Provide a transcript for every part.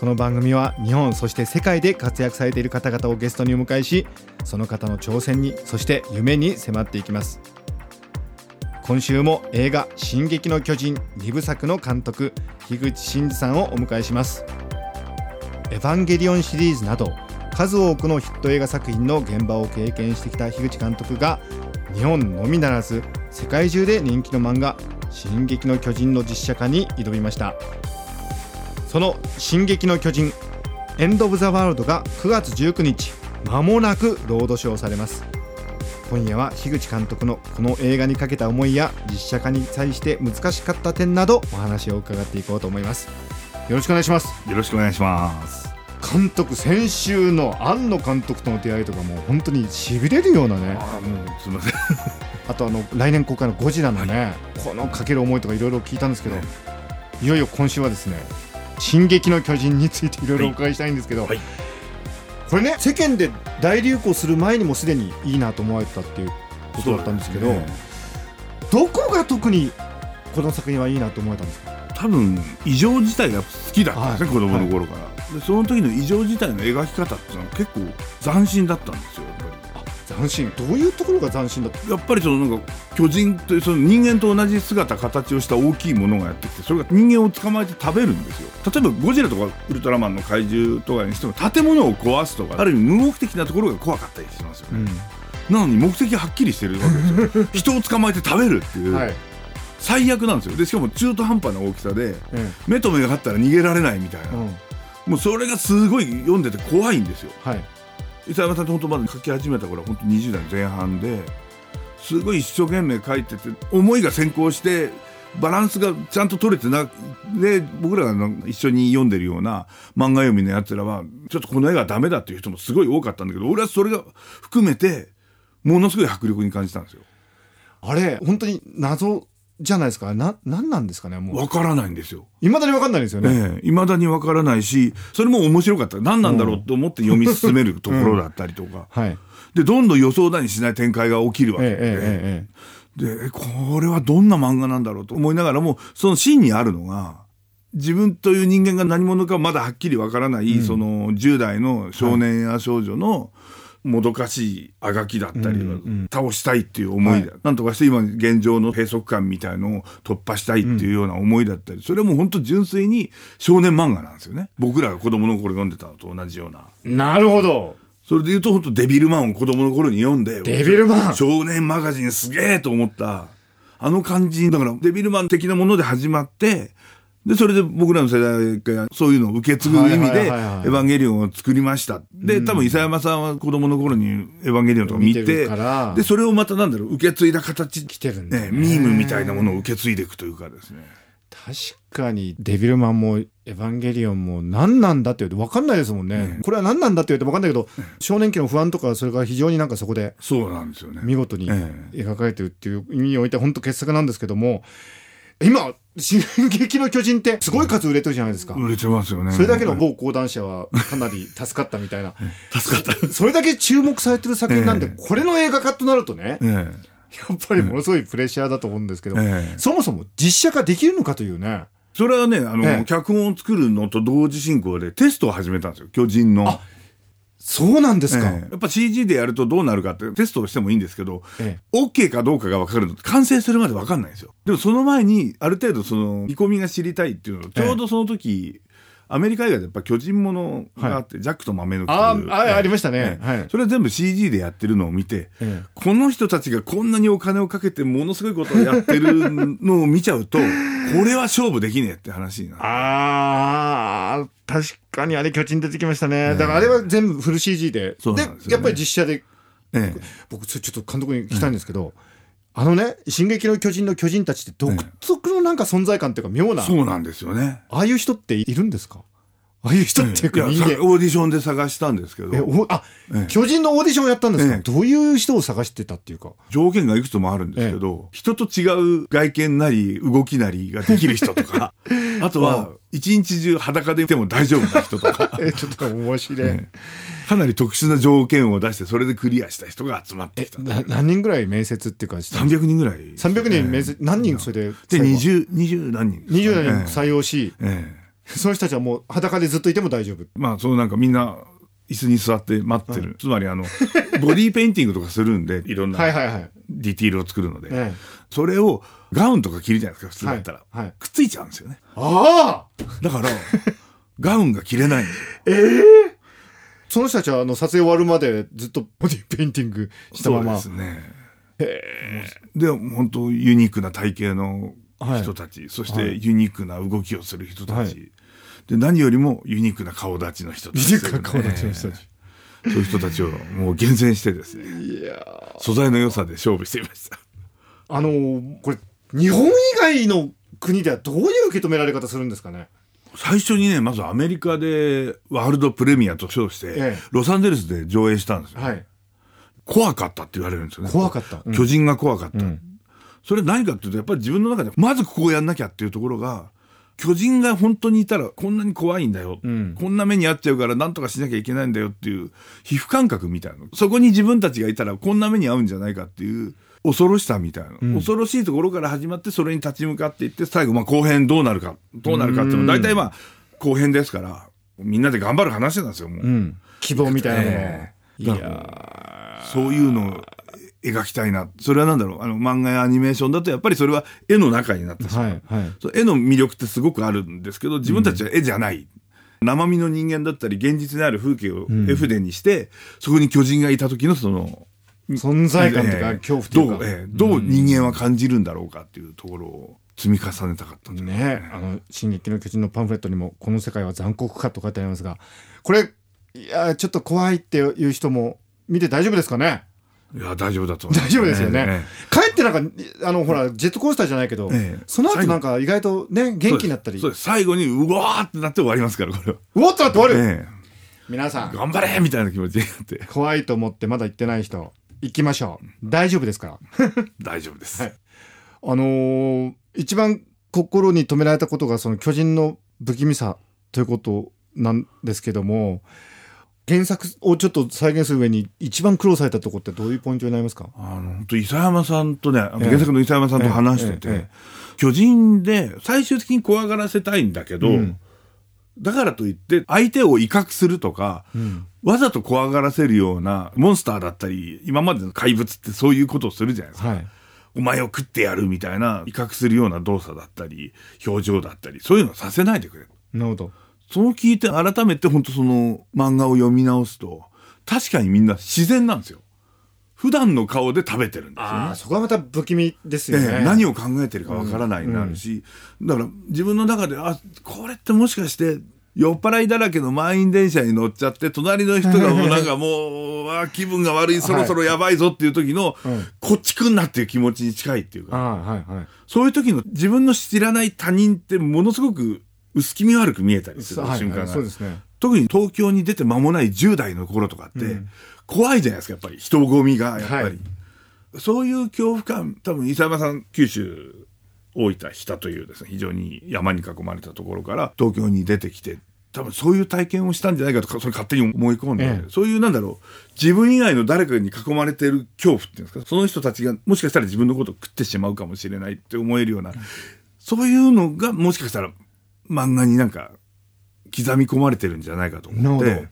この番組は日本そして世界で活躍されている方々をゲストにお迎えしその方の挑戦にそして夢に迫っていきます。今週も映画「進撃の巨人」2部作の監督樋口真嗣さんをお迎えします。エヴァンゲリオンシリーズなど数多くのヒット映画作品の現場を経験してきた樋口監督が日本のみならず世界中で人気の漫画「進撃の巨人」の実写化に挑みました。その「進撃の巨人」エンド・オブ・ザ・ワールドが9月19日まもなくロードショーされます。今夜は樋口監督のこの映画にかけた思いや実写化に際して難しかった点などお話を伺っていこうと思います。よろしくお願いします。よろしくお願いします。監督先週の庵野監督との出会いとかもう本当にしびれるようなね。あーもうすみません。あとあの来年公開のゴジラのね、このかける思いとかいろいろ聞いたんですけど、ねいよいよ今週はですね「進撃の巨人」についていろいろお伺いしたいんですけど、はい。これね世間で大流行する前にもすでにいいなと思われてたっていうことだったんですけどね。どこが特にこの作品はいいなと思えたんですか？多分異常事態が好きだったんですね、はい。子供の頃から、でその時の異常事態の描き方っていうのは結構斬新だったんですよ斬新。どういうところが斬新だやっぱりそのなんか巨人というその人間と同じ姿形をした大きいものがやってきてそれが人間を捕まえて食べるんですよ。例えばゴジラとかウルトラマンの怪獣とかにしても建物を壊すとかある意味無目的なところが怖かったりしますよね、なのに目的がはっきりしてるわけですよ。人を捕まえて食べるっていう、はい、最悪なんですよ。でしかも中途半端な大きさでえ目と目が合ったら逃げられないみたいな、えうん。もうそれがすごい読んでて怖いんですよ。はい伊沢さんって本当まだ書き始めた頃は本当20代前半ですごい一生懸命書いてて思いが先行してバランスがちゃんと取れてなで僕らが一緒に読んでるような漫画読みのやつらはちょっとこの絵がダメだっていう人もすごい多かったんだけど俺はそれが含めてものすごい迫力に感じたんですよあれ本当に謎じゃないですか。な何なんですかねもう。わからないんですよ。いまだに分かんないですよね、ええ、未だにわからないしそれも面白かった。何なんだろうと思って読み進めるところだったりとか、はい。でどんどん予想だにしない展開が起きるわけで、ええええええ。でえこれはどんな漫画なんだろうと思いながらもそのシーンにあるのが自分という人間が何者かまだはっきりわからない、その10代の少年や少女のもどかしいあがきだったり、倒したいっていう思いだ、なんとかして今現状の閉塞感みたいのを突破したいっていうような思いだったり、それはもう本当純粋に少年漫画なんですよね。僕らが子供の頃読んでたのと同じような。なるほど。それで言うと本当デビルマンを子供の頃に読んでデビルマン。少年マガジンすげえと思った。あの感じ。だからデビルマン的なもので始まってでそれで僕らの世代がそういうのを受け継ぐ意味でエヴァンゲリオンを作りました。で多分伊佐山さんは子供の頃にエヴァンゲリオンとか見見ててでそれをまたなんだろう受け継いだ形来てるんだね。ねミームみたいなものを受け継いでいくというかですね。確かにデビルマンもエヴァンゲリオンも何なんだって言うと分かんないですもんね、これは何なんだって言うと分かんないけど、少年期の不安とかそれが非常になんかそこでそうなんですよね。見事にえ描かれてるっていう意味において本当傑作なんですけども今「進撃の巨人」ってすごい数売れてるじゃないですか、売れてますよね。それだけの某講談社はかなり助かったみたいな。助かった。それだけ注目されてる作品なんで、ええ。これの映画化となるとね、えやっぱりものすごいプレッシャーだと思うんですけど、ええ。そもそも実写化できるのかというね。それはね、あの、ええ。脚本を作るのと同時進行でテストを始めたんですよ、巨人の。そうなんですか、ええ。やっぱ CG でやるとどうなるかってテストをしてもいいんですけど、え OK かどうかが分かる。の完成するまで分かんないんですよ。でもその前にある程度その見込みが知りたいっていうのをちょうどその時、アメリカ映画でやっぱ巨人ものがあって、ジャックと豆の木ああありましたね。ええ。はい。それは全部 CG でやってるのを見て、ええ。この人たちがこんなにお金をかけてものすごいことをやってるのを見ちゃうと これは勝負できねえって話になる。ああ確かにあれ巨人出てきましたね、だからあれは全部フル CG で。でね。やっぱり実写で。ええ。僕ちょっと監督に聞きたいんですけど、あのね「進撃の巨人」の巨人たちって独特のなんか存在感っていうか妙な、そうなんですよね。ああいう人っているんですか？ああいう人っていうか人間いやさオーディションで探したんですけどえおあ、ええ。巨人のオーディションをやったんですか、ええ。どういう人を探してたっていうか。条件がいくつもあるんですけど、人と違う外見なり動きなりができる人とか あとは一日中裸でいても大丈夫な人とか。えちょっと面白い、えかなり特殊な条件を出してそれでクリアした人が集まってえきたな何人ぐらい面接っていうかした？んですか300人ぐらい。300人面接、何人それでで最後は？20 20何人ですか20ね人採用し、ええ その人たちはもう裸でずっといても大丈夫。まあそのなんかみんな椅子に座って待ってる、つまりあの ボディーペインティングとかするんでいろんなはいはいはい。ディティールを作るので、ええ。それをガウンとか着るじゃないですか普通だったら、はいはい。くっついちゃうんですよね。ああ！だからガウンが着れないんですよ。その人たちはあの撮影終わるまでずっとボディペインティングしたまま。そうですね。で本当ユニークな体型の人たち、そしてユニークな動きをする人たち、はいで何よりもユニークな顔立ちの人たちユニークな顔立ちの人たち。ええそういう人たちをもう厳選してですね。いや素材の良さで勝負していました。あのーこれ日本以外の国ではどういう受け止められ方するんですかね？最初にねまずアメリカでワールドプレミアと称して、ええ。ロサンゼルスで上映したんですよ、はい。怖かったって言われるんですよね。怖かった。うん。巨人が怖かった、ん。それ何かっていうとやっぱり自分の中でまずここをやんなきゃっていうところが巨人が本当にいたらこんなに怖いんだよ、ん。こんな目に遭っちゃうから何とかしなきゃいけないんだよっていう皮膚感覚みたいな。のそこに自分たちがいたらこんな目に遭うんじゃないかっていう恐ろしさみたいな、恐ろしいところから始まってそれに立ち向かっていって最後まあ後編どうなるかどうなるかっていうのは大体まあ後編ですからみんなで頑張る話なんですよもう。うん。希望みたいなもええ。いだからやそういうのを描きたいな。それはなんだろう？あの、漫画やアニメーションだとやっぱりそれは絵の中になってしまう。はいはいそう絵の魅力ってすごくあるんですけど、自分たちは絵じゃない。生身の人間だったり、現実にある風景を絵筆にして、そこに巨人がいた時のその、存在感とかええ恐怖とか、どう、ええどう人間は感じるんだろうかっていうところを積み重ねたかったんじゃないねあの「進撃の巨人」のパンフレットにも「この世界は残酷か」と書いてありますがこれいやちょっと怖いっていう人も見て大丈夫ですかね？いや、大丈夫だと大丈夫ですよね、えかえってなんかあのほらジェットコースターじゃないけど、ええ。その後なんか意外とねえ元気になったり。最後に、うわーってなって終わりますから、これは。うおっとなって終わる、え皆さん。え頑張れみたいな気持ちになって、怖いと思ってまだ行ってない人行きましょう。大丈夫ですから。大丈夫です。はい。あのー一番心に留められたことがその巨人の不気味さということなんですけども原作をちょっと再現する上に一番苦労されたところってどういうポイントになりますか？あの、本当伊佐山さんとね、原作の伊佐山さんと話してて、えええ巨人で最終的に怖がらせたいんだけど、うん。だからといって相手を威嚇するとか、ん。わざと怖がらせるようなモンスターだったり、今までの怪物ってそういうことをするじゃないですか。はい。お前を食ってやるみたいな威嚇するような動作だったり、表情だったり、そういうのをさせないでくれ。なるほどその聞いて改めて本当その漫画を読み直すと、確かにみんな自然なんですよ。普段の顔で食べてるんですよね。ああ。そこはまた不気味ですよね、ええ何を考えてるかわからないになるし、だから自分の中であこれってもしかして酔っ払いだらけの満員電車に乗っちゃって隣の人がもうなんかもうあ気分が悪いそろそろ やばいぞっていう時の、こっち来んなっていう気持ちに近いっていうか。はいはい。そういう時の自分の知らない他人ってものすごく薄気味悪く見えたりするはい瞬間が。あるそうですね。特に東京に出て間もない10代の頃とかって、怖いじゃないですかやっぱり。人混みがやっぱり、はい。そういう恐怖感多分伊佐山さん九州大分日田というですね非常に山に囲まれたところから東京に出てきて多分そういう体験をしたんじゃないかとかそれ勝手に思い込んで、ええ。そういうなんだろう自分以外の誰かに囲まれてる恐怖っていうんですかその人たちがもしかしたら自分のことを食ってしまうかもしれないって思えるような、そういうのがもしかしたら漫画になんか刻み込まれてるんじゃないかと思って。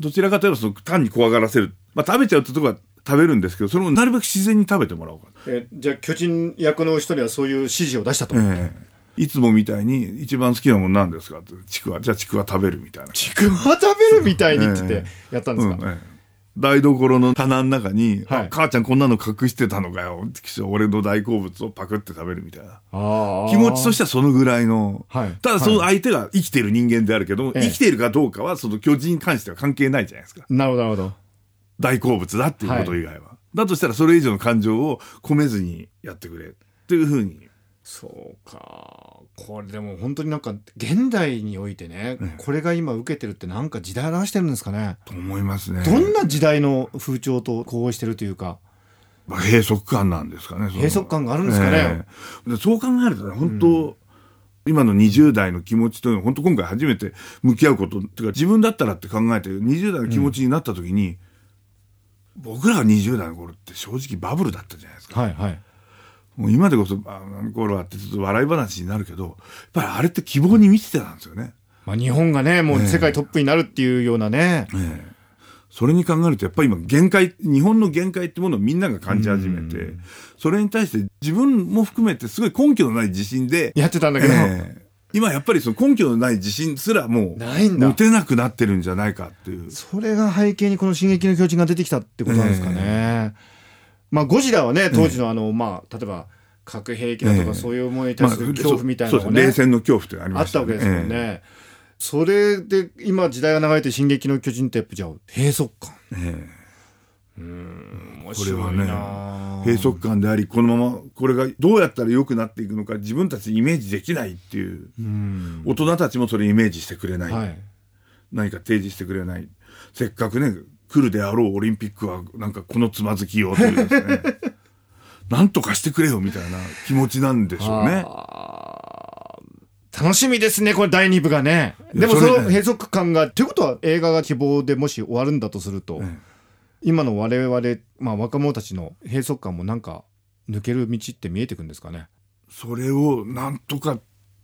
ど。ちらかというとその単に怖がらせる、まあ、食べちゃうってとこは食べるんですけどそれをなるべく自然に食べてもらおうかえじゃあ巨人役の人にはそういう指示を出したと、ええ。いつもみたいに一番好きなものなんですかってちくわじゃあちくわ食べるみたいな、ちくわ食べるみたいにって言ってやったんですか、うんええ台所の棚の中に、はい。あ母ちゃんこんなの隠してたのかよ。俺の大好物をパクって食べるみたいな。気持ちとしてはそのぐらいの、はい。ただその相手が生きている人間であるけど、ええ生きているかどうかはその巨人に関しては関係ないじゃないですか。なるほどなるほど。大好物だっていうこと以外は、だとしたらそれ以上の感情を込めずにやってくれ。っていうふうにそうか。これでも本当になんか現代においてね、うんこれが今受けてるってなんか時代を表してるんですかね、と思いますね。どんな時代の風潮と呼応してるというか。まあ閉塞感なんですかね。閉塞感があるんですかね。ええ。でそう考えるとね、本当、今の20代の気持ちというのは、本当今回初めて向き合うこと、っていうか自分だったらって考えて、20代の気持ちになった時に、僕らが20代の頃って正直バブルだったじゃないですか。はいはいもう今でこそ、ああの頃はってちょっと笑い話になるけど、やっぱりあれって希望に満ちてたんですよね。まあ、日本がねもう世界トップになるっていうようなね、ええ。それに考えるとやっぱり今限界日本の限界ってものをみんなが感じ始めてそれに対して自分も含めてすごい根拠のない自信で、やってたんだけど、ええ。今やっぱりその根拠のない自信すらもう持てなくなってるんじゃないかっていう。それが背景にこの「進撃の巨人」が出てきたってことなんですかね。まあゴジラはね当時のあの、まあ例えば核兵器だとかええ。そういうものに対する恐怖みたいなのね、そう冷戦の恐怖ってありあましたったわけですもんね。えそれで今時代が流れて「進撃の巨人」ってやっぱじゃあ閉塞感。ええ。面これは白いなねあ閉塞感でありこのままこれがどうやったら良くなっていくのか自分たちイメージできないっていう。うん。大人たちもそれイメージしてくれない、はい。何か提示してくれない。せっかくね来るであろうオリンピックはなんかこのつまずきようというですね。なんとかしてくれよみたいな気持ちなんでしょうね。楽しみですねこれ第2部がね。でもその閉塞感がということは映画が希望でもし終わるんだとすると、え。今の我々、まあ、若者たちの閉塞感もなんか抜ける道って見えてくんですかね。それをなんとか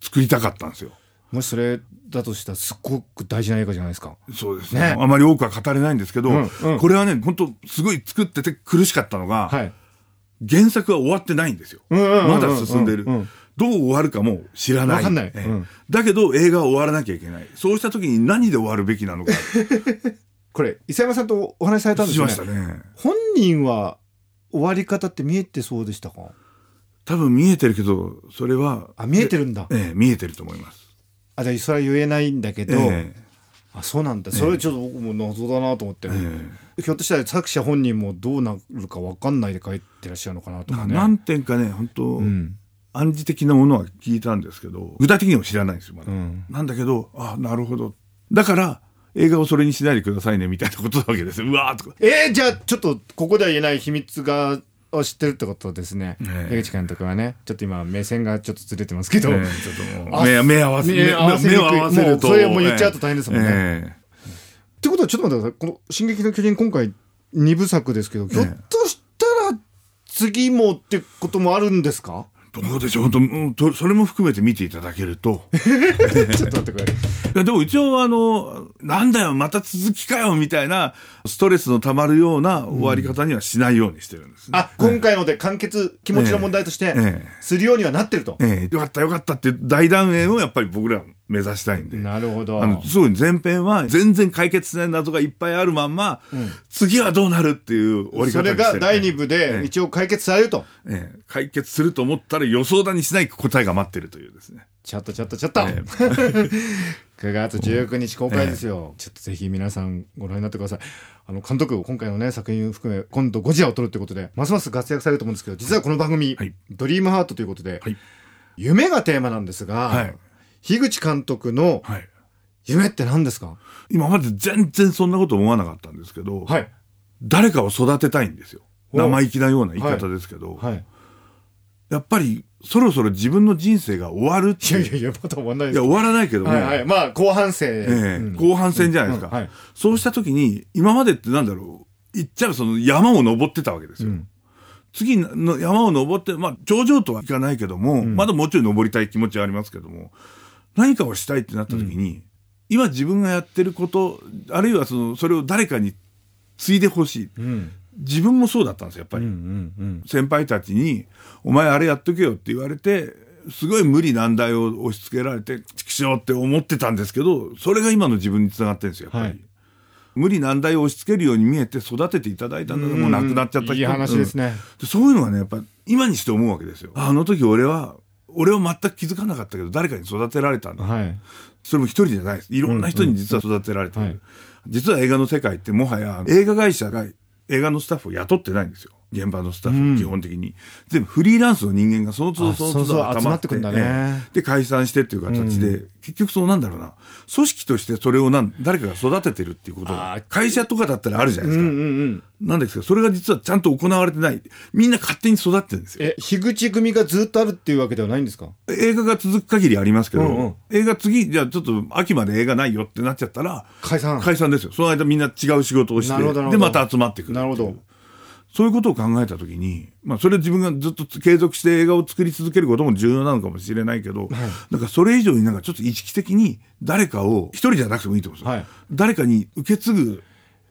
作りたかったんですよ。もしそれだとしたらすっごく大事な映画じゃないですかそうですねねあまり多くは語れないんですけど、うんうんこれはね本当すごい作ってて苦しかったのが、はい原作は終わってないんですよ。まだ進んでる。どう終わるかも知らない。わかんないええうんだけど映画は終わらなきゃいけない。そうした時に何で終わるべきなのか。これ伊佐山さんとお話しされたんですしよねましたね。本人は終わり方って見えてそうでしたか？多分見えてるけど、それは、あ見えてるんだええ、見えてると思います。あじゃあそれは言えないんだけど、えあそうなんだそれちょっと僕も謎だなと思って、ええひょっとしたら作者本人もどうなるか分かんないで書いてらっしゃるのかなとかね。え何点かね、本当、うん暗示的なものは聞いたんですけど、具体的には知らないんですよ、まだ。うんなんだけど、あなるほど。だから、映画をそれにしないでくださいね、みたいなことなわけですよ。うわーとか。えー、じゃあちょっとここでは言えない秘密がを知ってるってことですね。ええ。江口監督はね。ちょっと今目線がちょっとずれてますけど、ええちょっともあう目目合わせ目合わせるともうそれもう言っちゃうと大変ですもんね。ええ。ってことはちょっと待ってください。この「進撃の巨人」今回2部作ですけど、ひょっとしたら次もってこともあるんですか？どうでしょ。う本当それも含めて見ていただけると。ちょっと待ってください。でも一応あのなんだよまた続きかよみたいなストレスのたまるような終わり方にはしないようにしてるんですね、あ今回ので完結気持ちの問題としてええ。するようにはなってると。ええ。よかったよかったって大団円をやっぱり僕ら目指したいんで。なるほど。あの、すごい前編は全然解決しない謎がいっぱいあるまんま、次はどうなるっていう終わり方それが第2部で一応解決されると。ええ解決すると思ったら予想だにしない答えが待ってるというですね。ちょっとちょっとちょっと。え9 月19日公開ですよ。ちょっとぜひ皆さんご覧になってください。あの、監督、今回のね、作品を含め、今度ゴジラを撮るということで、ますます活躍されると思うんですけど、実はこの番組、はいドリームハートということで、はい夢がテーマなんですが、はい樋口監督のはい。夢って何ですか？今まで全然そんなこと思わなかったんですけど、はい。誰かを育てたいんですよ。お生意気なような言い方ですけど、はい。やっぱりそろそろ自分の人生が終わるっていういやいやいや、まだ終わんないですいや、終わらないけども、はいはい。まあ、後半戦。ええうん後半戦じゃないですか、うんはいそうした時に、今までってなんだろう、言っちゃうその山を登ってたわけですよ。うん次の山を登って、まあ、頂上とはいかないけども、まだもうちょい登りたい気持ちはありますけども、何かをしたいってなった時に、今自分がやってること、あるいはその、それを誰かに継いでほしい。うん。自分もそうだったんですよ、やっぱり。うんうんうん。先輩たちに、お前あれやっとけよって言われて、すごい無理難題を押し付けられて、畜生って思ってたんですけど、それが今の自分につながってるんですよ、やっぱり。はい無理難題を押し付けるように見えて育てていただいたんだけど、もう亡くなっちゃった人いい話ですね。でそういうのがね、やっぱ今にして思うわけですよ。あの時俺は、俺は全く気づかなかったけど、誰かに育てられたんだ。はい。それも一人じゃないです。いろんな人に実は育てられてる。はい実は映画の世界ってもはや映画会社が映画のスタッフを雇ってないんですよ。現場のスタッフ、うん。基本的に。全部フリーランスの人間がその都度あその都度集まってくんだね。ええ。で解散してっていう形で、結局そうなんだろうな。組織としてそれをなん誰かが育ててるっていうこと。会社とかだったらあるじゃないですか、うんなんですけどそれが実はちゃんと行われてない。みんな勝手に育ってるんですよ。え樋口組がずっとあるっていうわけではないんですか？映画が続く限りありますけど、うんうん。映画次、じゃあちょっと秋まで映画ないよってなっちゃったら、解散。解散ですよ。その間みんな違う仕事をして、で、どまた集まってくるなるほどそういうことを考えたときに、まあ、それ自分がずっと継続して映画を作り続けることも重要なのかもしれないけど、なんかそれ以上になんかちょっと意識的に誰かを、一人じゃなくてもいいと思うんですよ。はい誰かに受け継ぐ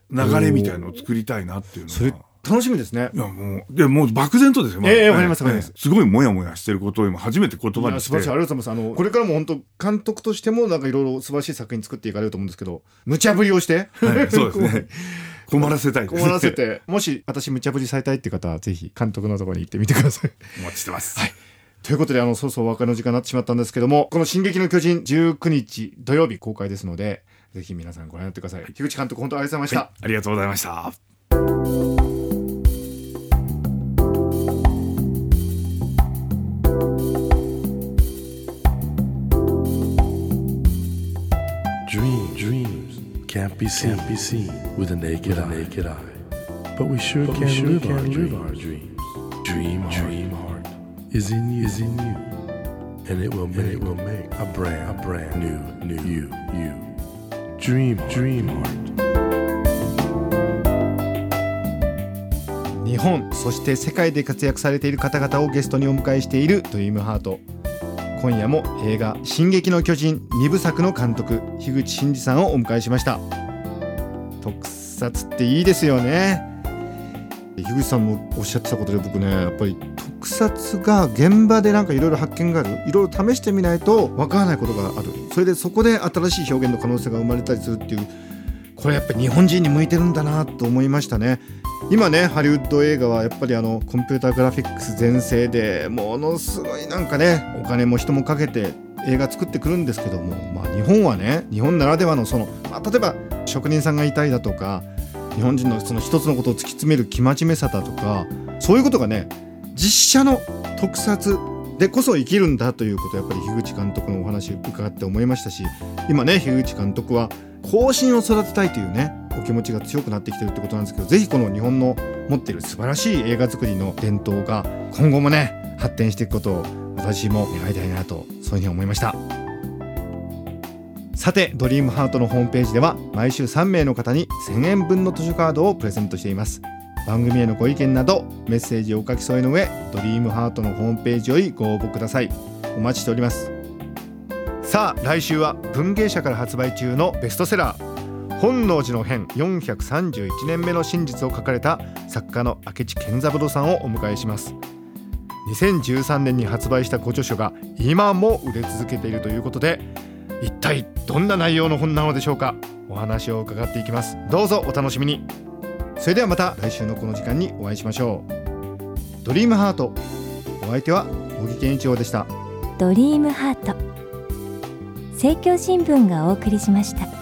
流れみたいのを作りたいなっていうのは。それ楽しみですねいやもう、でもう漠然とですよ。まだええわかりますわかりますええすごいもやもやしてることを今初めて言葉にして。素晴らしいありがとうございますあのこれからも本当監督としてもなんかいろいろ素晴らしい作品作っていかれると思うんですけど無茶ぶりをして、はいそうですね。困らせたい。困らせて。もし私無茶ぶりされたいって方はぜひ監督のところに行ってみてください。お待ちしてます。ということであのそろそろお別れの時間になってしまったんですけどもこの「進撃の巨人」19日土曜日公開ですのでぜひ皆さんご覧になってください。樋口監督本当ありがとうございました、ありがとうございました。Can't be seen, can't be seen with a naked, eye. naked eye. But we sure But we can, sure live, can our live dreams. our dreams. Dream, heart, dream heart is in you, is in you, and it will make, it will make a brand, a brand new, new you, you. Dream, dream heart. 日本そして世界で活躍されている方々をゲストにお迎えしている「ドリームハート今夜も映画「進撃の巨人」2部作の監督樋口真嗣さんをお迎えしました特撮っていいですよね。樋口さんもおっしゃってたことで僕ねやっぱり特撮が現場でなんかいろいろ発見がある。いろいろ試してみないとわからないことがある。それでそこで新しい表現の可能性が生まれたりするっていう。これやっぱり日本人に向いてるんだなと思いましたね。今ねハリウッド映画はやっぱりあのコンピューターグラフィックス全盛でものすごいなんかねお金も人もかけて映画作ってくるんですけども、まあ、日本はね日本ならではのその、まあ、例えば職人さんがいたりだとか日本人のその一つのことを突き詰める生真面目さだとかそういうことがね実写の特撮でこそ生きるんだということをやっぱり樋口監督のお話伺って思いましたし今ね樋口監督は後進を育てたいというねお気持ちが強くなってきてるってことなんですけどぜひこの日本の持っている素晴らしい映画作りの伝統が今後もね発展していくことを私も願いたいなとそういうふうに思いました。さてドリームハートのホームページでは毎週3名の方に1000円分の図書カードをプレゼントしています。番組へのご意見などメッセージをお書き添えの上ドリームハートのホームページよりご応募ください。お待ちしております。さあ来週は文芸社から発売中のベストセラー。本能寺の変431年目の真実を書かれた作家の明智健三郎さんをお迎えします。2013年に発売したご著書が今も売れ続けているということで一体どんな内容の本なのでしょうか？お話を伺っていきます。どうぞお楽しみに。それではまた来週のこの時間にお会いしましょう。ドリームハート。お相手は茂木健一郎でした。ドリームハート。政教新聞がお送りしました。